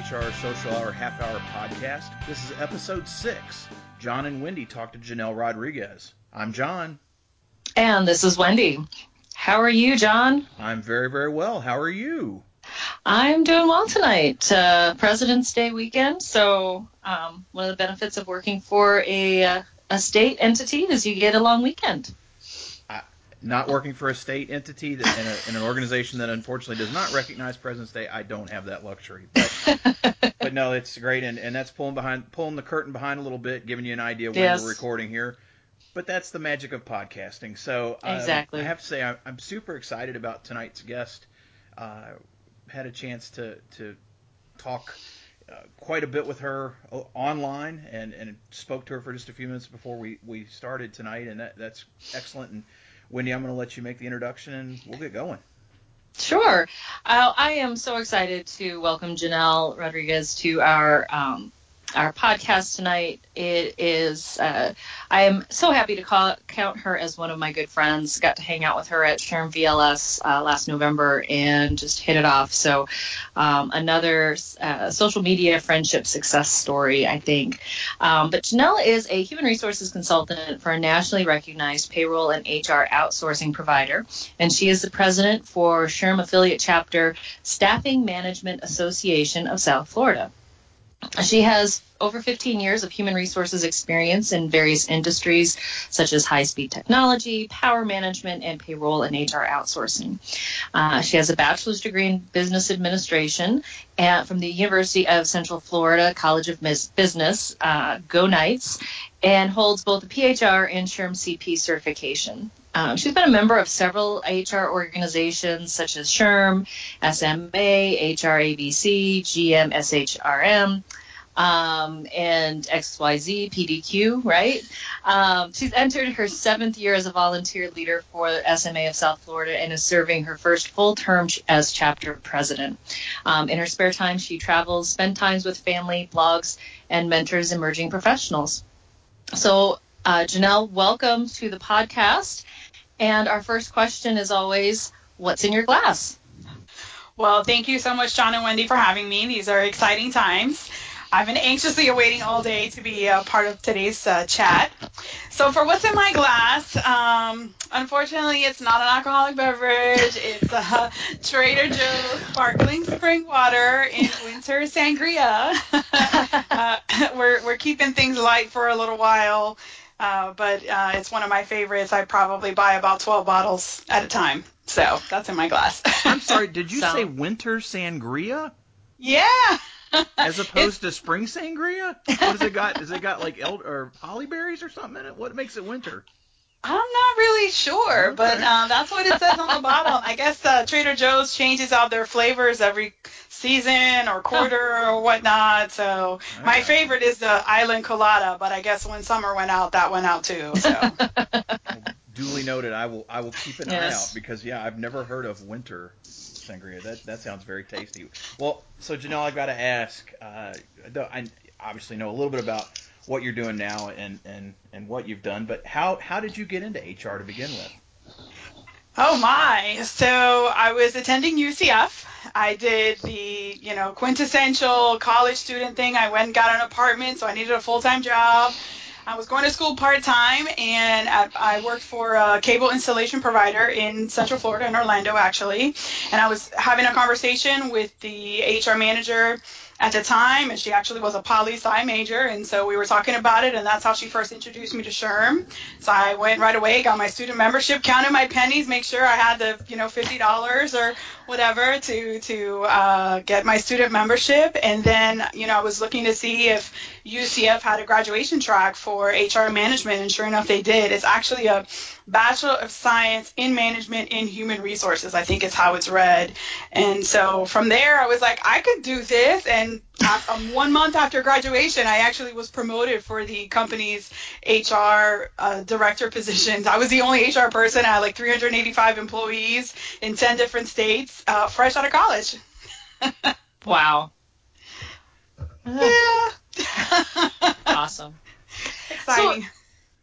HR Social Hour Half Hour Podcast. This is episode six. Jon and Wendy talk to Janelle Rodriguez. I'm Jon. And this is Wendy. How are you, Jon? I'm very, very well. How are you? I'm doing well tonight. Uh, President's Day weekend. So, um, one of the benefits of working for a, uh, a state entity is you get a long weekend not working for a state entity that, in, a, in, an organization that unfortunately does not recognize President's Day, I don't have that luxury. But, but no, it's great, and, and that's pulling behind pulling the curtain behind a little bit, giving you an idea when yes. we're recording here. But that's the magic of podcasting. So uh, exactly, I have to say I'm, I'm super excited about tonight's guest. Uh, had a chance to to talk. Uh, quite a bit with her uh, online and, and spoke to her for just a few minutes before we, we started tonight, and that, that's excellent. And Wendy, I'm going to let you make the introduction and we'll get going. Sure. Uh, I am so excited to welcome Janelle Rodriguez to our um, our podcast tonight. It is, uh, I am so happy to call, count her as one of my good friends. Got to hang out with her at SHRM VLS uh, last November and just hit it off. So, um, another uh, social media friendship success story, I think. Um, but Janelle is a human resources consultant for a nationally recognized payroll and HR outsourcing provider, and she is the president for SHRM affiliate chapter Staffing Management Association of South Florida. She has over 15 years of human resources experience in various industries such as high speed technology, power management, and payroll and HR outsourcing. Uh, she has a bachelor's degree in business administration at, from the University of Central Florida College of Business, uh, Go Knights, and holds both a PHR and SHRM CP certification. Um, she's been a member of several HR organizations such as SHRM, SMA, HRABC, GMSHRM, um, and XYZ, PDQ, right? Um, she's entered her seventh year as a volunteer leader for SMA of South Florida and is serving her first full term as chapter president. Um, in her spare time, she travels, spends time with family, blogs, and mentors emerging professionals. So, uh, Janelle, welcome to the podcast. And our first question is always, what's in your glass? Well, thank you so much, Jon and Wendy, for having me. These are exciting times. I've been anxiously awaiting all day to be a part of today's uh, chat. So, for what's in my glass, um, unfortunately, it's not an alcoholic beverage. It's a Trader Joe's sparkling spring water in winter sangria. uh, we're, we're keeping things light for a little while. Uh, but uh, it's one of my favorites. I probably buy about 12 bottles at a time. So that's in my glass. I'm sorry, did you so. say winter sangria? Yeah. As opposed to spring sangria? What has it got? Has it got like el- or holly berries or something in it? What makes it winter? I'm not really sure, okay. but uh, that's what it says on the bottle. I guess uh, Trader Joe's changes out their flavors every season or quarter huh. or whatnot. So okay. my favorite is the Island Colada, but I guess when summer went out, that went out too. So. duly noted. I will I will keep an yes. eye out because yeah, I've never heard of winter sangria. That that sounds very tasty. Well, so Janelle, I've got to ask. Uh, I obviously know a little bit about what you're doing now and and and what you've done, but how how did you get into HR to begin with? Oh my! So I was attending UCF. I did the you know quintessential college student thing. I went and got an apartment, so I needed a full time job. I was going to school part time, and I worked for a cable installation provider in Central Florida, in Orlando, actually. And I was having a conversation with the HR manager at the time, and she actually was a poli sci major, and so we were talking about it, and that's how she first introduced me to SHRM. So I went right away, got my student membership, counted my pennies, make sure I had the you know fifty dollars or whatever to to uh, get my student membership, and then you know I was looking to see if UCF had a graduation track for HR management, and sure enough they did. It's actually a Bachelor of Science in Management in Human Resources, I think is how it's read. And so from there, I was like, I could do this. And um, one month after graduation, I actually was promoted for the company's HR uh, director positions. I was the only HR person. I had like 385 employees in 10 different states, uh, fresh out of college. wow. Yeah. awesome. Exciting. So,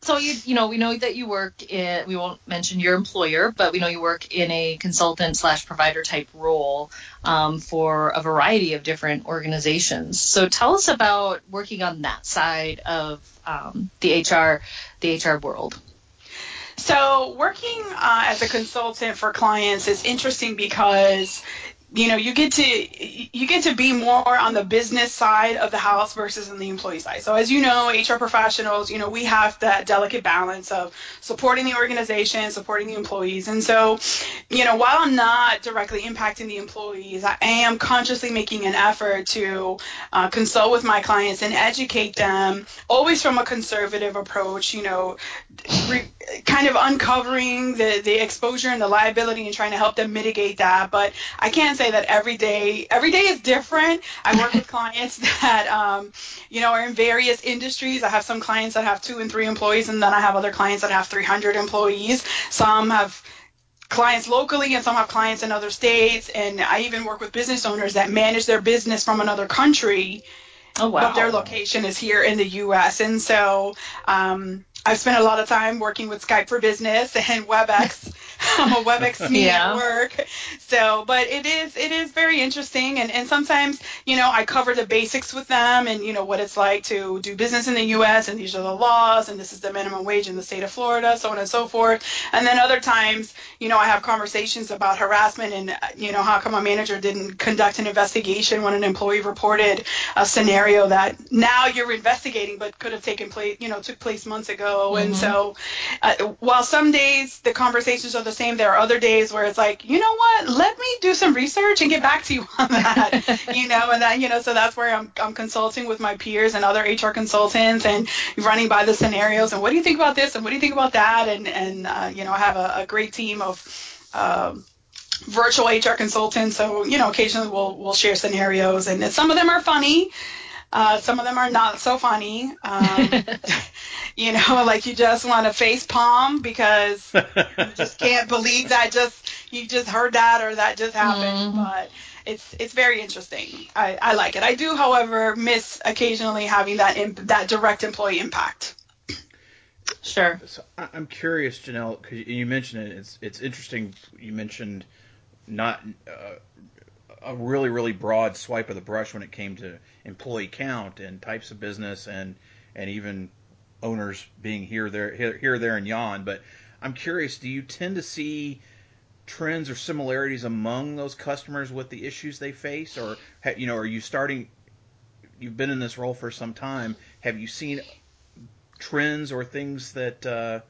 so you you know we know that you work in we won't mention your employer but we know you work in a consultant slash provider type role um, for a variety of different organizations. So tell us about working on that side of um, the hr the hr world. So working uh, as a consultant for clients is interesting because you know you get to you get to be more on the business side of the house versus on the employee side. So as you know hr professionals you know we have that delicate balance of supporting the organization supporting the employees. And so you know while i'm not directly impacting the employees i am consciously making an effort to uh, consult with my clients and educate them always from a conservative approach you know re- kind of uncovering the the exposure and the liability and trying to help them mitigate that but i can't say that every day every day is different. I work with clients that um, you know are in various industries. I have some clients that have two and three employees, and then I have other clients that have 300 employees. Some have clients locally and some have clients in other states and I even work with business owners that manage their business from another country oh, wow. but their location is here in the US and so um, I've spent a lot of time working with Skype for Business and WebEx I'm a WebEx me yeah. at work. So, but it is it is very interesting, and and sometimes you know I cover the basics with them, and you know what it's like to do business in the U.S. and these are the laws, and this is the minimum wage in the state of Florida, so on and so forth. And then other times, you know, I have conversations about harassment, and you know how come a manager didn't conduct an investigation when an employee reported a scenario that now you're investigating, but could have taken place, you know, took place months ago. Mm-hmm. And so, uh, while some days the conversations are the same. There are other days where it's like, you know what? Let me do some research and get back to you on that. you know, and that you know, so that's where I'm I'm consulting with my peers and other HR consultants and running by the scenarios and what do you think about this and what do you think about that and and uh, you know, I have a, a great team of. Um, virtual HR consultants. So, you know, occasionally we'll we'll share scenarios and some of them are funny uh, some of them are not so funny. Um, you know, like you just want to face palm because you just can't believe that just you just heard that or that just happened. Mm. But it's it's very interesting. I, I like it. I do, however, miss occasionally having that imp- that direct employee impact. Sure. So I'm curious, Janelle, because you mentioned it. It's it's interesting. You mentioned not uh, a really really broad swipe of the brush when it came to employee count and types of business and and even owners being here there here, here there and yon. But I'm curious do you tend to see trends or similarities among those customers with the issues they face? Or you know are you starting you've been in this role for some time have you seen trends or things that uh,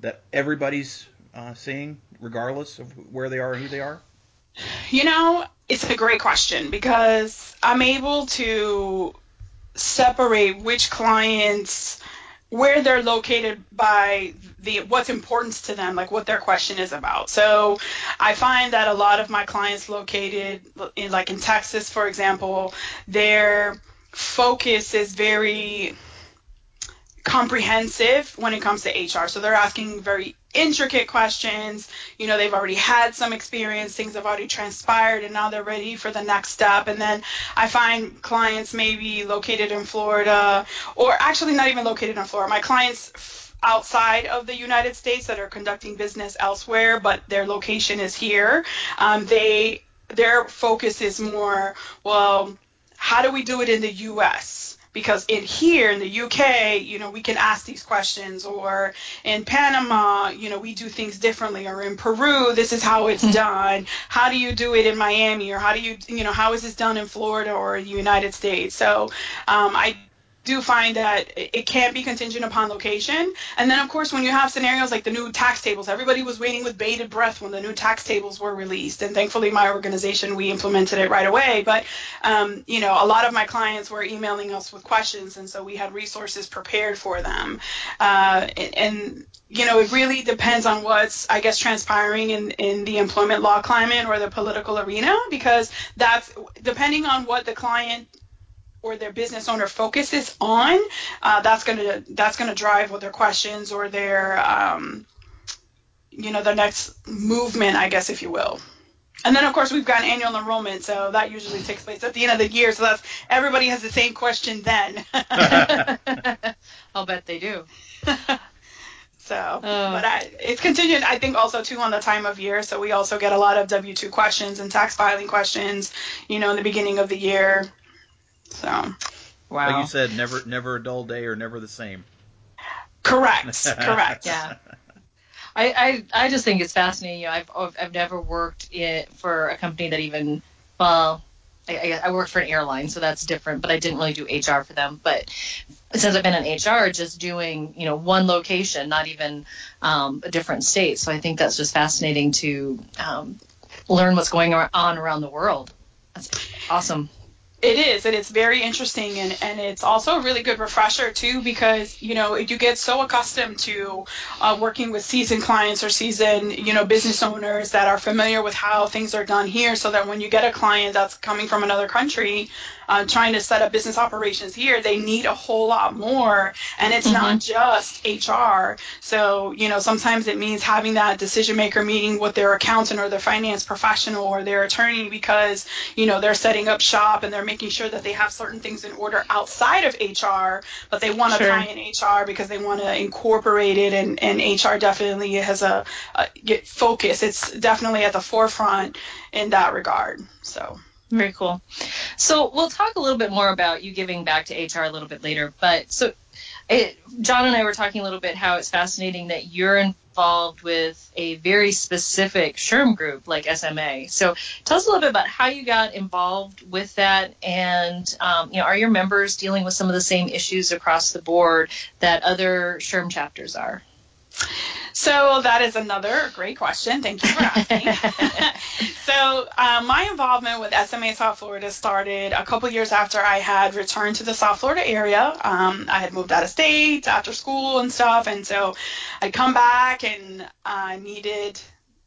that everybody's uh, seeing regardless of where they are and who they are you know, it's a great question because I'm able to separate which clients where they're located by the what's important to them like what their question is about. So i find that a lot of my clients located in like in texas for example their focus is very comprehensive when it comes to hr so they're asking very intricate questions. You know, they've already had some experience, things have already transpired, and now they're ready for the next step. And then I find clients maybe located in Florida, or actually not even located in Florida. My clients outside of the United States that are conducting business elsewhere, but their location is here. Um, they their focus is more well. How do we do it in the U.S.? Because in here in the UK, you know, we can ask these questions, or in Panama, you know, we do things differently, or in Peru, this is how it's hmm. done. How do you do it in Miami, or how do you, you know, how is this done in Florida or the United States? So um, I do find that it can't be contingent upon location. And then, of course, when you have scenarios like the new tax tables, everybody was waiting with bated breath when the new tax tables were released. And thankfully, my organization, we implemented it right away. But, um, you know, a lot of my clients were emailing us with questions. And so we had resources prepared for them. Uh, and, and you know, it really depends on what's, I guess, transpiring in, in the employment law climate or the political arena, because that's depending on what the client or their business owner focuses on, uh, that's gonna that's gonna drive what their questions or their um, you know the next movement, I guess, if you will. And then of course we've got annual enrollment, so that usually takes place at the end of the year. So that's everybody has the same question then. I'll bet they do. So, oh. but I, it's continued. I think also too on the time of year. So we also get a lot of W two questions and tax filing questions. You know, in the beginning of the year. So. Wow. Like you said, never never a dull day or never the same. Correct. Correct. yeah. I, I I just think it's fascinating. You know, I've I've never worked in, for a company that even well, I, I worked for an airline, so that's different. But I didn't really do HR for them. But since I've been in HR, just doing you know one location, not even um, a different state. So I think that's just fascinating to um, learn what's going on around the world. That's awesome. It is, and it's very interesting, and, and it's also a really good refresher too, because you know you get so accustomed to uh, working with seasoned clients or seasoned you know business owners that are familiar with how things are done here, so that when you get a client that's coming from another country, uh, trying to set up business operations here, they need a whole lot more, and it's mm-hmm. not just HR. So you know sometimes it means having that decision maker meeting with their accountant or their finance professional or their attorney because you know they're setting up shop and they're making sure that they have certain things in order outside of HR, but they want to sure. tie in HR because they want to incorporate it, and, and HR definitely has a, a focus. It's definitely at the forefront in that regard. So. Very cool. So we'll talk a little bit more about you giving back to HR a little bit later. But so, it, Jon and I were talking a little bit how it's fascinating that you're in involved with a very specific SHRM group like SMA. So tell us a little bit about how you got involved with that, and um, you know, are your members dealing with some of the same issues across the board that other SHRM chapters are? So that is another great question. Thank you for asking. so um, my involvement with SMA South Florida started a couple years after I had returned to the South Florida area. Um, I had moved out of state after school and stuff, and so I'd come back and I needed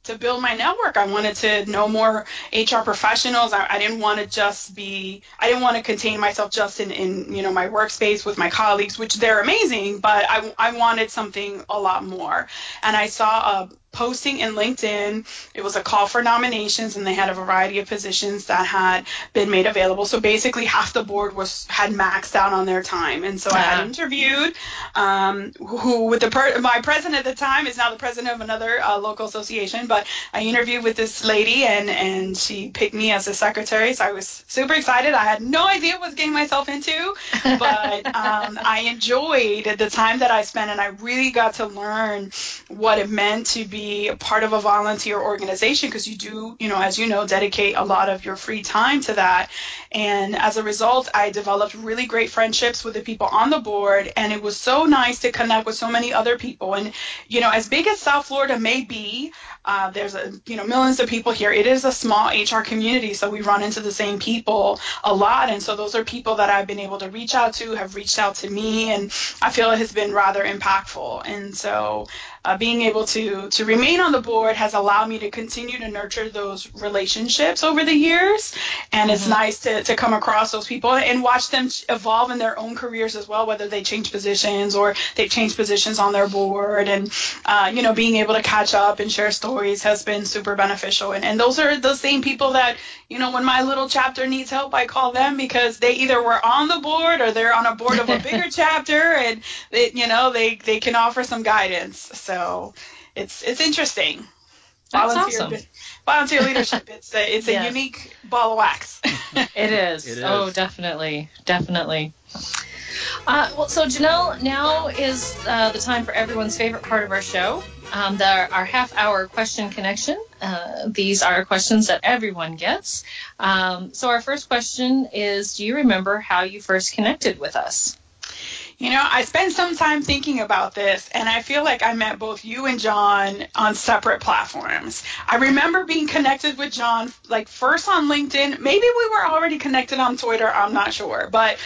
to build my network. I wanted to know more HR professionals. I, I didn't want to just be, I didn't want to contain myself just in, in, you know, my workspace with my colleagues, which they're amazing, but I, I wanted something a lot more. And I saw a posting in LinkedIn. It was a call for nominations, and they had a variety of positions that had been made available. So basically, half the board was had maxed out on their time, and so yeah. I had interviewed um, who with the per- my president at the time is now the president of another uh, local association, but I interviewed with this lady, and and she picked me as a secretary. So I was super excited. I had no idea what I was getting myself into, but um, I enjoyed the time that I spent, and I really got to learn what it meant to be part of a volunteer organization because you do, you know, as you know, dedicate a lot of your free time to that. And as a result, I developed really great friendships with the people on the board, and it was so nice to connect with so many other people. And you know, as big as South Florida may be, uh, there's a you know millions of people here. It is a small HR community, so we run into the same people a lot, and so those are people that I've been able to reach out to, have reached out to me, and I feel it has been rather impactful. And so uh, being able to to remain on the board has allowed me to continue to nurture those relationships over the years, and it's mm-hmm. nice to to come across those people and watch them evolve in their own careers as well, whether they change positions or they change positions on their board, and uh, you know being able to catch up and share stories has been super beneficial. And and those are the same people that you know when my little chapter needs help, I call them because they either were on the board or they're on a board of a bigger chapter, and they, you know they they can offer some guidance. So so it's it's interesting. That's volunteer awesome. volunteer leadership. It's a it's a unique ball of wax. it, is. it is. Oh, definitely, definitely. Uh, well, so Janelle, now is uh, the time for everyone's favorite part of our show, um, the, our half-hour question connection. Uh, these are questions that everyone gets. Um, so our first question is: Do you remember how you first connected with us? You know, I spent some time thinking about this, and I feel like I met both you and Jon on separate platforms. I remember being connected with Jon, like first on LinkedIn. Maybe we were already connected on Twitter, I'm not sure. But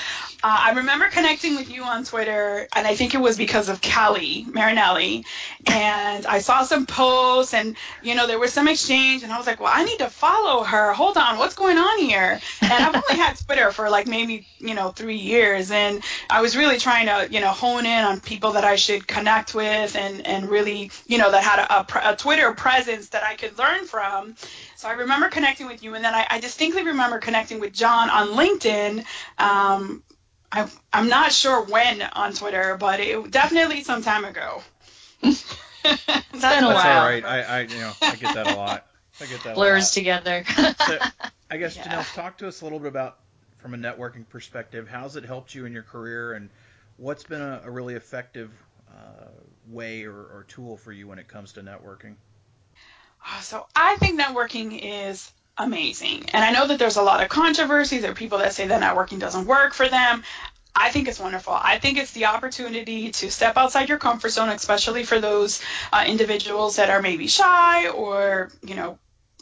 uh, I remember connecting with you on Twitter, and I think it was because of Kelly Marinelli. And I saw some posts, and you know there was some exchange, and I was like, well, I need to follow her. Hold on, what's going on here? And I've only had Twitter for like maybe you know three years, and I was really trying to you know hone in on people that I should connect with, and and really you know that had a, a, a Twitter presence that I could learn from. So I remember connecting with you, and then I, I distinctly remember connecting with John on LinkedIn. Um, I, I'm not sure when on Twitter, but it definitely some time ago. it's been a That's while. all right. I, I, you know, I get that a lot. I get that Blurs a lot. together. So, I guess Yeah. Janelle, talk to us a little bit about from a networking perspective. How's it helped you in your career, and what's been a, a really effective uh, way or, or tool for you when it comes to networking? Oh, So I think networking is amazing. And I know that there's a lot of controversy. There are people that say that networking doesn't work for them. I think it's wonderful. I think it's the opportunity to step outside your comfort zone, especially for those uh, individuals that are maybe shy or, you know,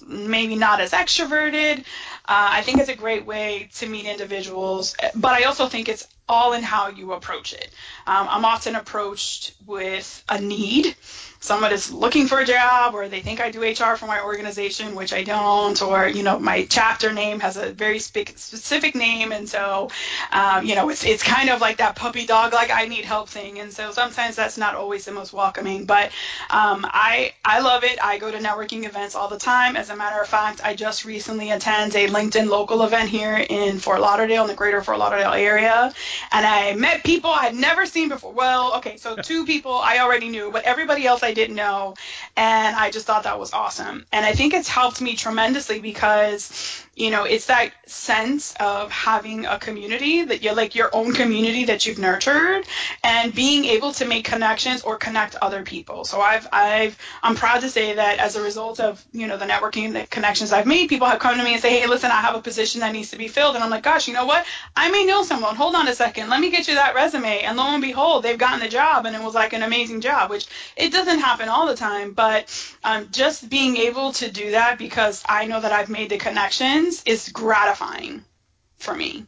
maybe not as extroverted. Uh, I think it's a great way to meet individuals, but I also think it's all in how you approach it. Um, I'm often approached with a need. Someone is looking for a job, or they think I do HR for my organization, which I don't, or you know my chapter name has a very spe- specific name, and so um, you know it's it's kind of like that puppy dog, like I need help thing, and so sometimes that's not always the most welcoming. But um, I I love it. I go to networking events all the time. As a matter of fact, I just recently attended a LinkedIn local event here in Fort Lauderdale, in the greater Fort Lauderdale area, and I met people I had never seen before. Well, okay, so two people I already knew, but everybody else I didn't know, and I just thought that was awesome. And I think it's helped me tremendously because you know it's that sense of having a community that you're like your own community that you've nurtured and being able to make connections or connect other people. So i've i've i'm proud to say that as a result of you know the networking the connections i've made people have come to me and say hey listen i have a position that needs to be filled. And i'm like gosh you know what? I may know someone. Hold on a second let me get you that resume and lo and behold they've gotten the job and it was like an amazing job which it doesn't happen all the time but um, just being able to do that because i know that i've made the connections is gratifying for me.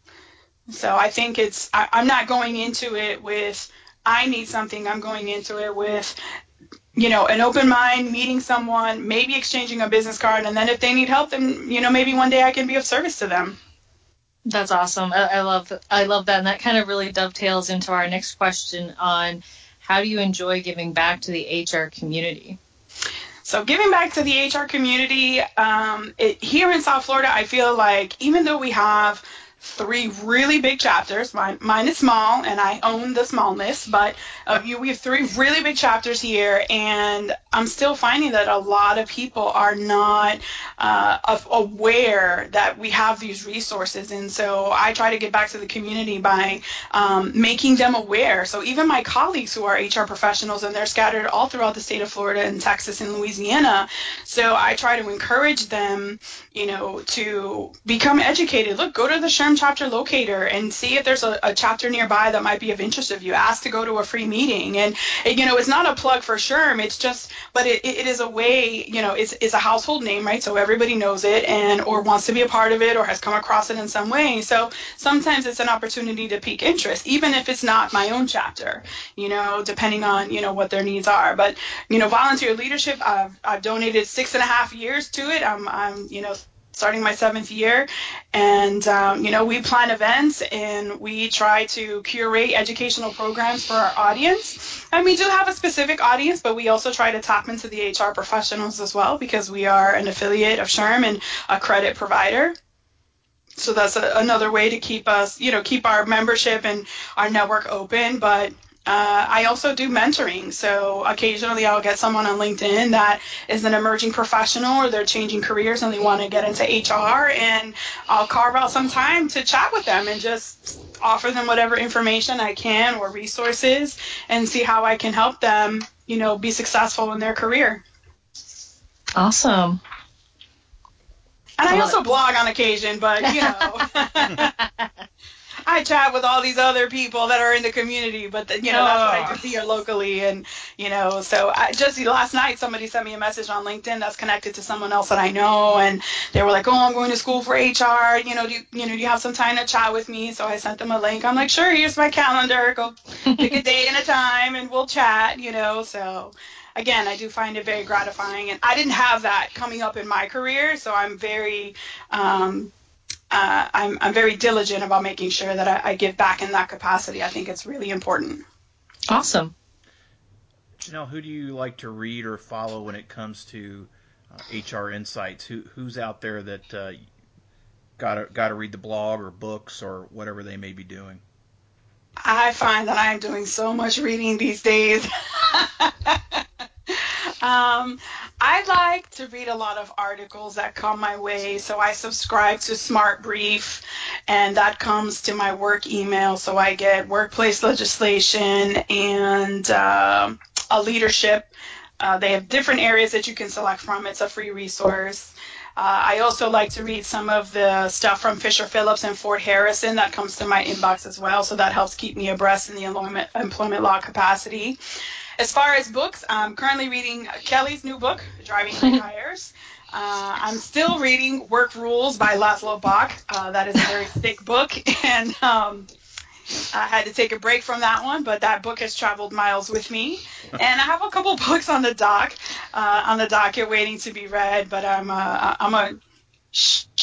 So I think it's, I, I'm not going into it with, I need something. I'm going into it with, you know, an open mind, meeting someone, maybe exchanging a business card, and then if they need help, then, you know, maybe one day I can be of service to them. That's awesome. I, I love I love that, and that kind of really dovetails into our next question on how do you enjoy giving back to the HR community? So giving back to the HR community, um, it, here in South Florida, I feel like even though we have three really big chapters, mine, mine is small and I own the smallness, but uh, you, we have three really big chapters here, and I'm still finding that a lot of people are not uh, of, aware that we have these resources, and so I try to get back to the community by um, making them aware. So even my colleagues who are HR professionals, and they're scattered all throughout the state of Florida and Texas and Louisiana, so I try to encourage them, you know, to become educated. Look, go to the SHRM chapter locator and see if there's a, a chapter nearby that might be of interest of you. Ask to go to a free meeting, and you know, it's not a plug for SHRM. It's just, but it, it is a way, you know, it's, it's a household name, right? So everybody knows it and or wants to be a part of it or has come across it in some way. So sometimes it's an opportunity to pique interest, even if it's not my own chapter, you know, depending on you know what their needs are. But you know, volunteer leadership, I've I've donated six and a half years to it. I'm I'm you know starting my seventh year. And, um, you know, we plan events and we try to curate educational programs for our audience. And we do have a specific audience, but we also try to tap into the HR professionals as well because we are an affiliate of SHRM and a credit provider. So that's a, another way to keep us, you know, keep our membership and our network open. But uh, I also do mentoring. So occasionally I'll get someone on LinkedIn that is an emerging professional or they're changing careers and they want to get into HR, and I'll carve out some time to chat with them and just offer them whatever information I can or resources and see how I can help them, you know, be successful in their career. Awesome. And I also blog on occasion, but you know. I chat with all these other people that are in the community, but you know that's what I do here locally, and you know, so I, just last night somebody sent me a message on LinkedIn that's connected to someone else that I know, and they were like, "Oh, I'm going to school for HR. You know, do you, you know, do you have some time to chat with me?" So I sent them a link. I'm like, "Sure, here's my calendar. Go pick a date and a time, and we'll chat." You know, so again, I do find it very gratifying, and I didn't have that coming up in my career, so I'm very um, uh, I'm, I'm very diligent about making sure that I, I give back in that capacity. I think it's really important. Awesome. Janelle, who do you like to read or follow when it comes to uh, HR insights? Who who's out there that uh, got got to read the blog or books or whatever they may be doing? I find that I am doing so much reading these days. Um, I like to read a lot of articles that come my way. So I subscribe to SmartBrief, and that comes to my work email. So I get workplace legislation and uh, a leadership. Uh, they have different areas that you can select from. It's a free resource. Uh, I also like to read some of the stuff from Fisher Phillips and FordHarrison that comes to my inbox as well. So that helps keep me abreast in the employment, employment law capacity. As far as books, I'm currently reading Kelly's new book, Driving Great Hires. Uh, I'm still reading Work Rules by Laszlo Bock. Uh, that is a very thick book, and um, I had to take a break from that one, but that book has traveled miles with me. And I have a couple books on the dock, uh, on the docket, waiting to be read. But I'm a, I'm a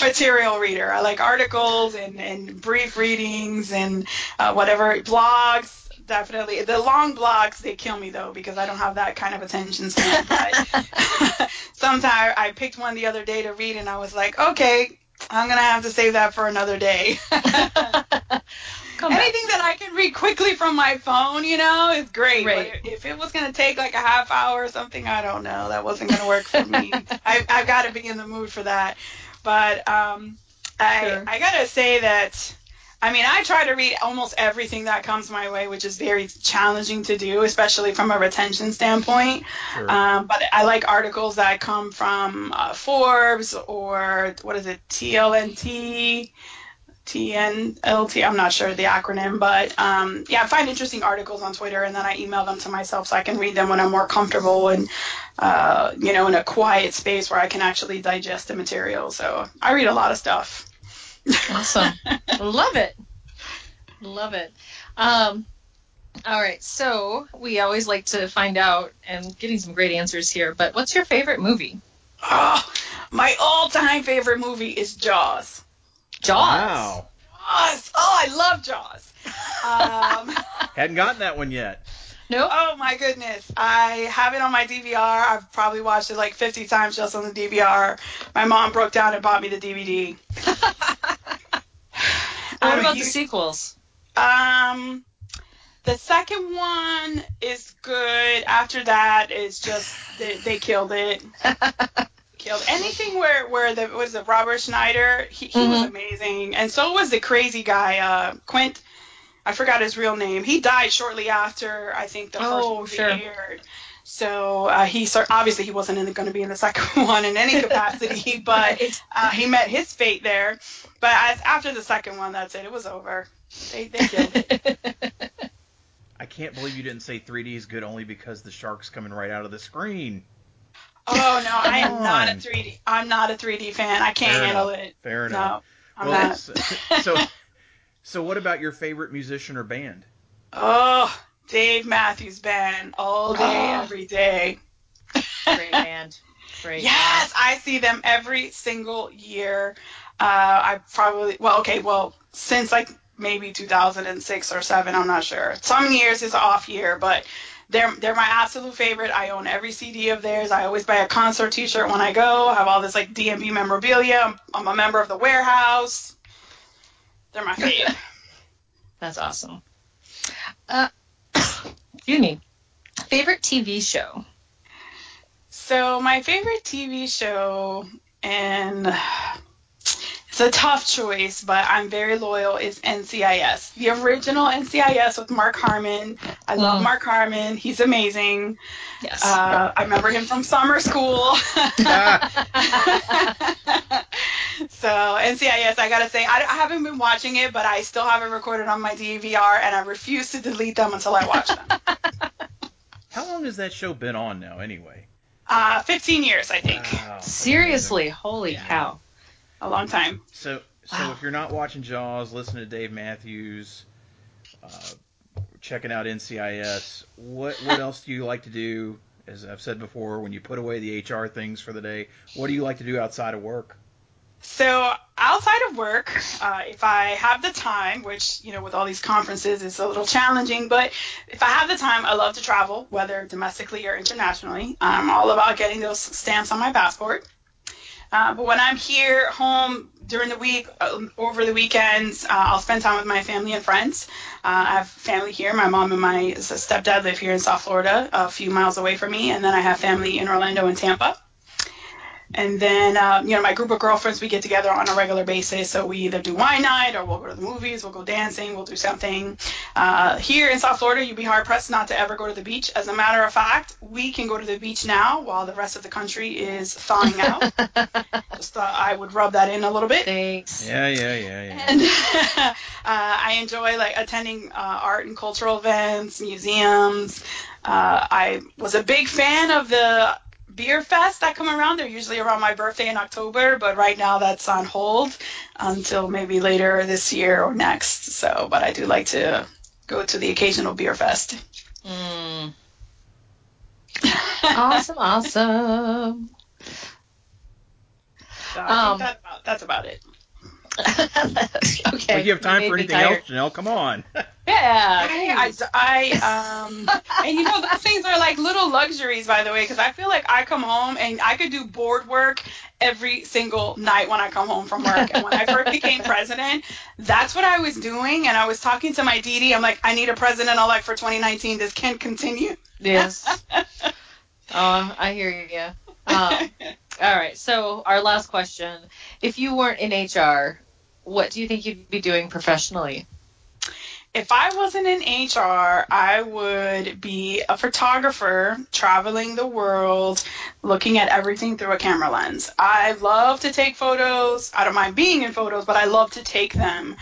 material reader. I like articles and, and brief readings and uh, whatever blogs definitely. The long blogs they kill me though because I don't have that kind of attention span. But sometimes I picked one the other day to read and I was like, okay, I'm gonna have to save that for another day. Anything that I can read quickly from my phone, you know, is great. Right. But if it was gonna take like a half hour or something, I don't know. That wasn't gonna work for me. I, I've got to be in the mood for that. But um, I sure. I gotta say that I mean, I try to read almost everything that comes my way, which is very challenging to do, especially from a retention standpoint. Sure. Um, but I like articles that come from uh, Forbes or what is it, TLNT, TNLT. I'm not sure the acronym, but um, yeah, I find interesting articles on Twitter, and then I email them to myself so I can read them when I'm more comfortable and uh, you know in a quiet space where I can actually digest the material. So I read a lot of stuff. Awesome. Love it. Love it. Um, all right. So we always like to find out and getting some great answers here. But what's your favorite movie? Oh, my all-time favorite movie is Jaws. Jaws. Wow. Jaws. Oh, I love Jaws. Um, Hadn't gotten that one yet. Nope. Oh my goodness. I have it on my DVR. I've probably watched it like 50 times just on the DVR. My mom broke down and bought me the DVD. what about the sequels? Um, the second one is good. After that, it's just they, they killed it. killed anything where where the was it Robert Schneider? He, he mm-hmm. was amazing, and so was the crazy guy uh, Quint. I forgot his real name. He died shortly after I think the first oh, movie sure. aired. So uh, he obviously he wasn't going to be in the second one in any capacity, but uh, he met his fate there. But as, after the second one, that's it. It was over. They, they killed. I can't believe you didn't say 3D is good only because the shark's coming right out of the screen. Oh no, I am not a 3D. I'm not a 3D fan. I can't Fair handle enough. it. Fair enough. No, I'm well, not. so, so what about your favorite musician or band? Oh, Dave Matthews Band all day, oh. every day. Great band. Great. yes, band. I see them every single year. Uh, I probably well, okay, well, since like maybe 2006 or seven, I'm not sure. Some years is off year, but they're they're my absolute favorite. I own every CD of theirs. I always buy a concert T-shirt when I go. I have all this like DMB memorabilia. I'm, I'm a member of the warehouse. They're my favorite. That's awesome. Uh, excuse me. Favorite TV show? So my favorite TV show, and it's a tough choice, but I'm very loyal, is NCIS. The original NCIS with Mark Harmon. I love mm. Mark Harmon. He's amazing. Yes. Uh, I remember him from summer school. so NCIS, I gotta say, I, I, haven't been watching it, but I still have it recorded on my DVR, and I refuse to delete them until I watch them. How long has that show been on now, anyway? Uh, 15 years, I think. Wow, Seriously, holy yeah. cow. A long time. So, so wow. if you're not watching Jaws, listen to Dave Matthews, uh, checking out NCIS. What what else do you like to do? As I've said before, when you put away the HR things for the day, what do you like to do outside of work? So outside of work, uh, if I have the time, which you know with all these conferences is a little challenging, but if I have the time, I love to travel, whether domestically or internationally. I'm all about getting those stamps on my passport. Uh, but when I'm here home during the week, uh, over the weekends, uh, I'll spend time with my family and friends. Uh, I have family here. My mom and my stepdad live here in South Florida, a few miles away from me, and then I have family in Orlando and Tampa. And then, uh, you know, my group of girlfriends, we get together on a regular basis. So we either do wine night or we'll go to the movies, we'll go dancing, we'll do something. Uh, here in South Florida, you'd be hard pressed not to ever go to the beach. As a matter of fact, we can go to the beach now while the rest of the country is thawing out. Just thought I would rub that in a little bit. Thanks. Yeah, yeah, yeah, yeah. And uh, I enjoy like attending uh, art and cultural events, museums. Uh, I was a big fan of the beer fest that come around. They're usually around my birthday in October, but right now that's on hold until maybe later this year or next. So, but I do like to go to the occasional beer fest. Mm. awesome, awesome. So I Um, think that about, that's about it. okay. Well, you have time made for anything tired. else, Janelle? Come on. Yeah. I, I, I, um, and you know, those things are like little luxuries, by the way, because I feel like I come home and I could do board work every single night when I come home from work. And when I first became president, that's what I was doing. And I was talking to my DD. I'm like, I need a president elect for 2019. This can't continue. Yes. Oh, I hear you. Yeah. Um, all right. So our last question: If you weren't in HR, what do you think you'd be doing professionally? if I wasn't in HR, I would be a photographer traveling the world, looking at everything through a camera lens. I love to take photos. I don't mind being in photos, but I love to take them.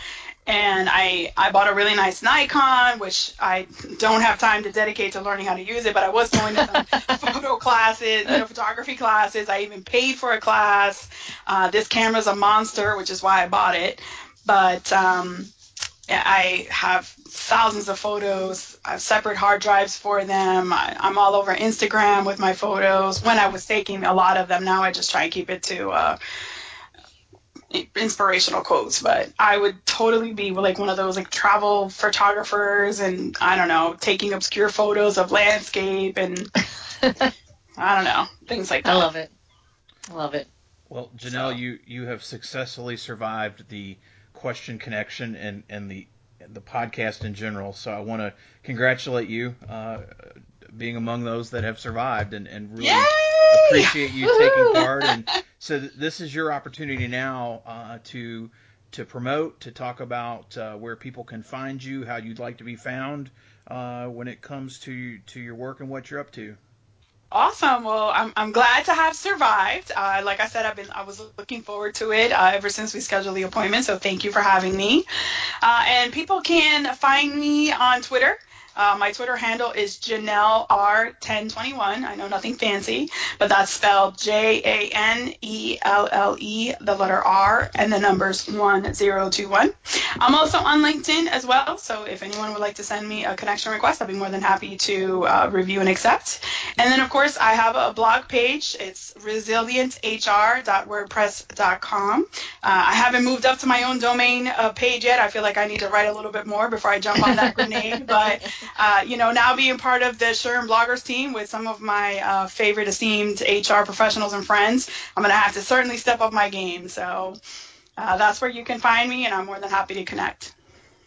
And I, I bought a really nice Nikon, which I don't have time to dedicate to learning how to use it, but I was going to some photo classes, you know, photography classes. I even paid for a class. Uh, this camera's a monster, which is why I bought it. But um, I have thousands of photos. I have separate hard drives for them. I, I'm all over Instagram with my photos. When I was taking a lot of them, now I just try and keep it to uh, inspirational quotes. But I would totally be like one of those like travel photographers, and I don't know, taking obscure photos of landscape and I don't know things like that. I love it. I love it. Well, Janelle, So- you you have successfully survived the question connection and and the the podcast in general. So I want to congratulate you, uh, being among those that have survived, and and really Yay! appreciate you taking part. And so th- this is your opportunity now uh, to to promote, to talk about uh, where people can find you, how you'd like to be found uh, when it comes to to your work and what you're up to. Awesome. Well, I'm, I'm glad to have survived. Uh, like I said, I've been I was looking forward to it uh, ever since we scheduled the appointment. So thank you for having me. Uh, and people can find me on Twitter. Uh, my Twitter handle is Janelle R1021. I know nothing fancy, but that's spelled J A N E L L E, the letter R, and the numbers 1021. I'm also on LinkedIn as well, so if anyone would like to send me a connection request, I'd be more than happy to uh, review and accept. And then, of course, I have a blog page. It's resilienthr.wordpress.com. Uh, I haven't moved up to my own domain uh, page yet. I feel like I need to write a little bit more before I jump on that grenade. But, uh, you know, now being part of the SHRM bloggers team with some of my uh, favorite esteemed HR professionals and friends, I'm going to have to certainly step up my game. So uh, that's where you can find me, and I'm more than happy to connect.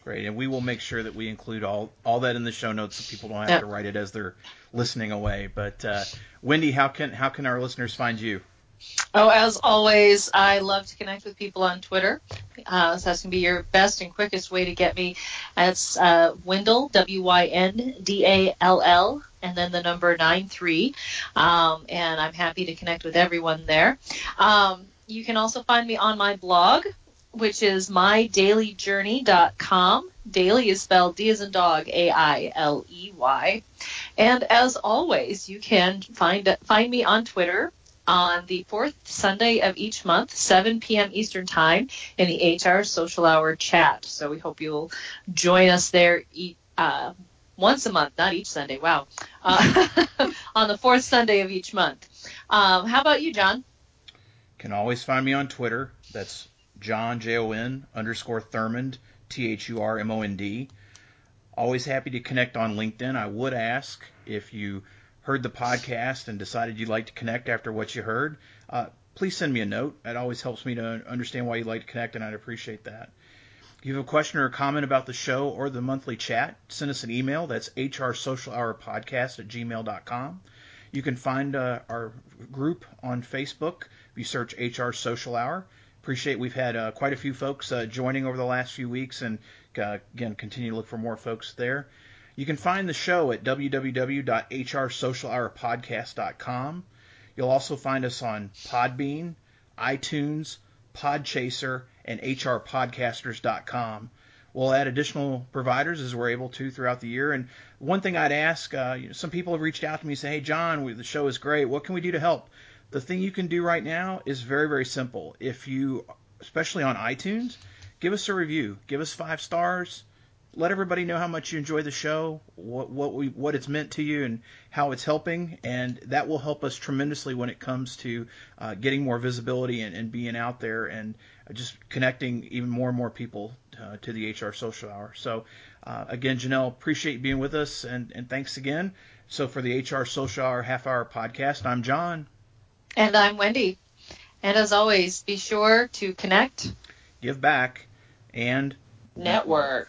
Great, and we will make sure that we include all all that in the show notes so people don't have Yep. to write it as they're listening away. But uh, Wendy, how can how can our listeners find you? Oh, as always, I love to connect with people on Twitter. Uh, so that's going to be your best and quickest way to get me. That's uh, Wendell, W Y N D A L L, and then the number 93. Um, and I'm happy to connect with everyone there. Um, you can also find me on my blog, which is mydailyjourney.com. Daily is spelled D as in dog, A I L E Y. And as always, you can find find me on Twitter on the fourth Sunday of each month, 7 p.m. Eastern Time, in the HR Social Hour chat. So we hope you'll join us there uh, once a month, not each Sunday. Wow. Uh, on the fourth Sunday of each month. Um, how about you, Jon? Can always find me on Twitter. That's Jon J O N underscore Thurmond T H U R M O N D. Always happy to connect on LinkedIn. I would ask if you heard the podcast and decided you'd like to connect after what you heard. Uh, please send me a note. It always helps me to understand why you'd like to connect, and I'd appreciate that. If you have a question or a comment about the show or the monthly chat, send us an email. That's hrsocialhourpodcast at gmail.com. You can find uh, our group on Facebook. If you search HR Social Hour, appreciate we've had uh, quite a few folks uh, joining over the last few weeks, and uh, again continue to look for more folks there. You can find the show at www.hrsocialhourpodcast.com. You'll also find us on Podbean, iTunes, Podchaser, and hrpodcasters.com. We'll add additional providers as we're able to throughout the year. And one thing I'd ask, uh, you know, some people have reached out to me and say, "Hey, Jon, we, the show is great. What can we do to help?" The thing you can do right now is very, very simple. If you, especially on iTunes, give us a review, give us five stars let everybody know how much you enjoy the show, what what we what it's meant to you, and how it's helping, and that will help us tremendously when it comes to uh, getting more visibility and, and, being out there and just connecting even more and more people uh, to the HR Social Hour. So uh, again, Janelle, appreciate being with us, and, and thanks again. So for the HR Social Hour half hour podcast, I'm Jon, and I'm Wendy, and as always, be sure to connect, give back, and network.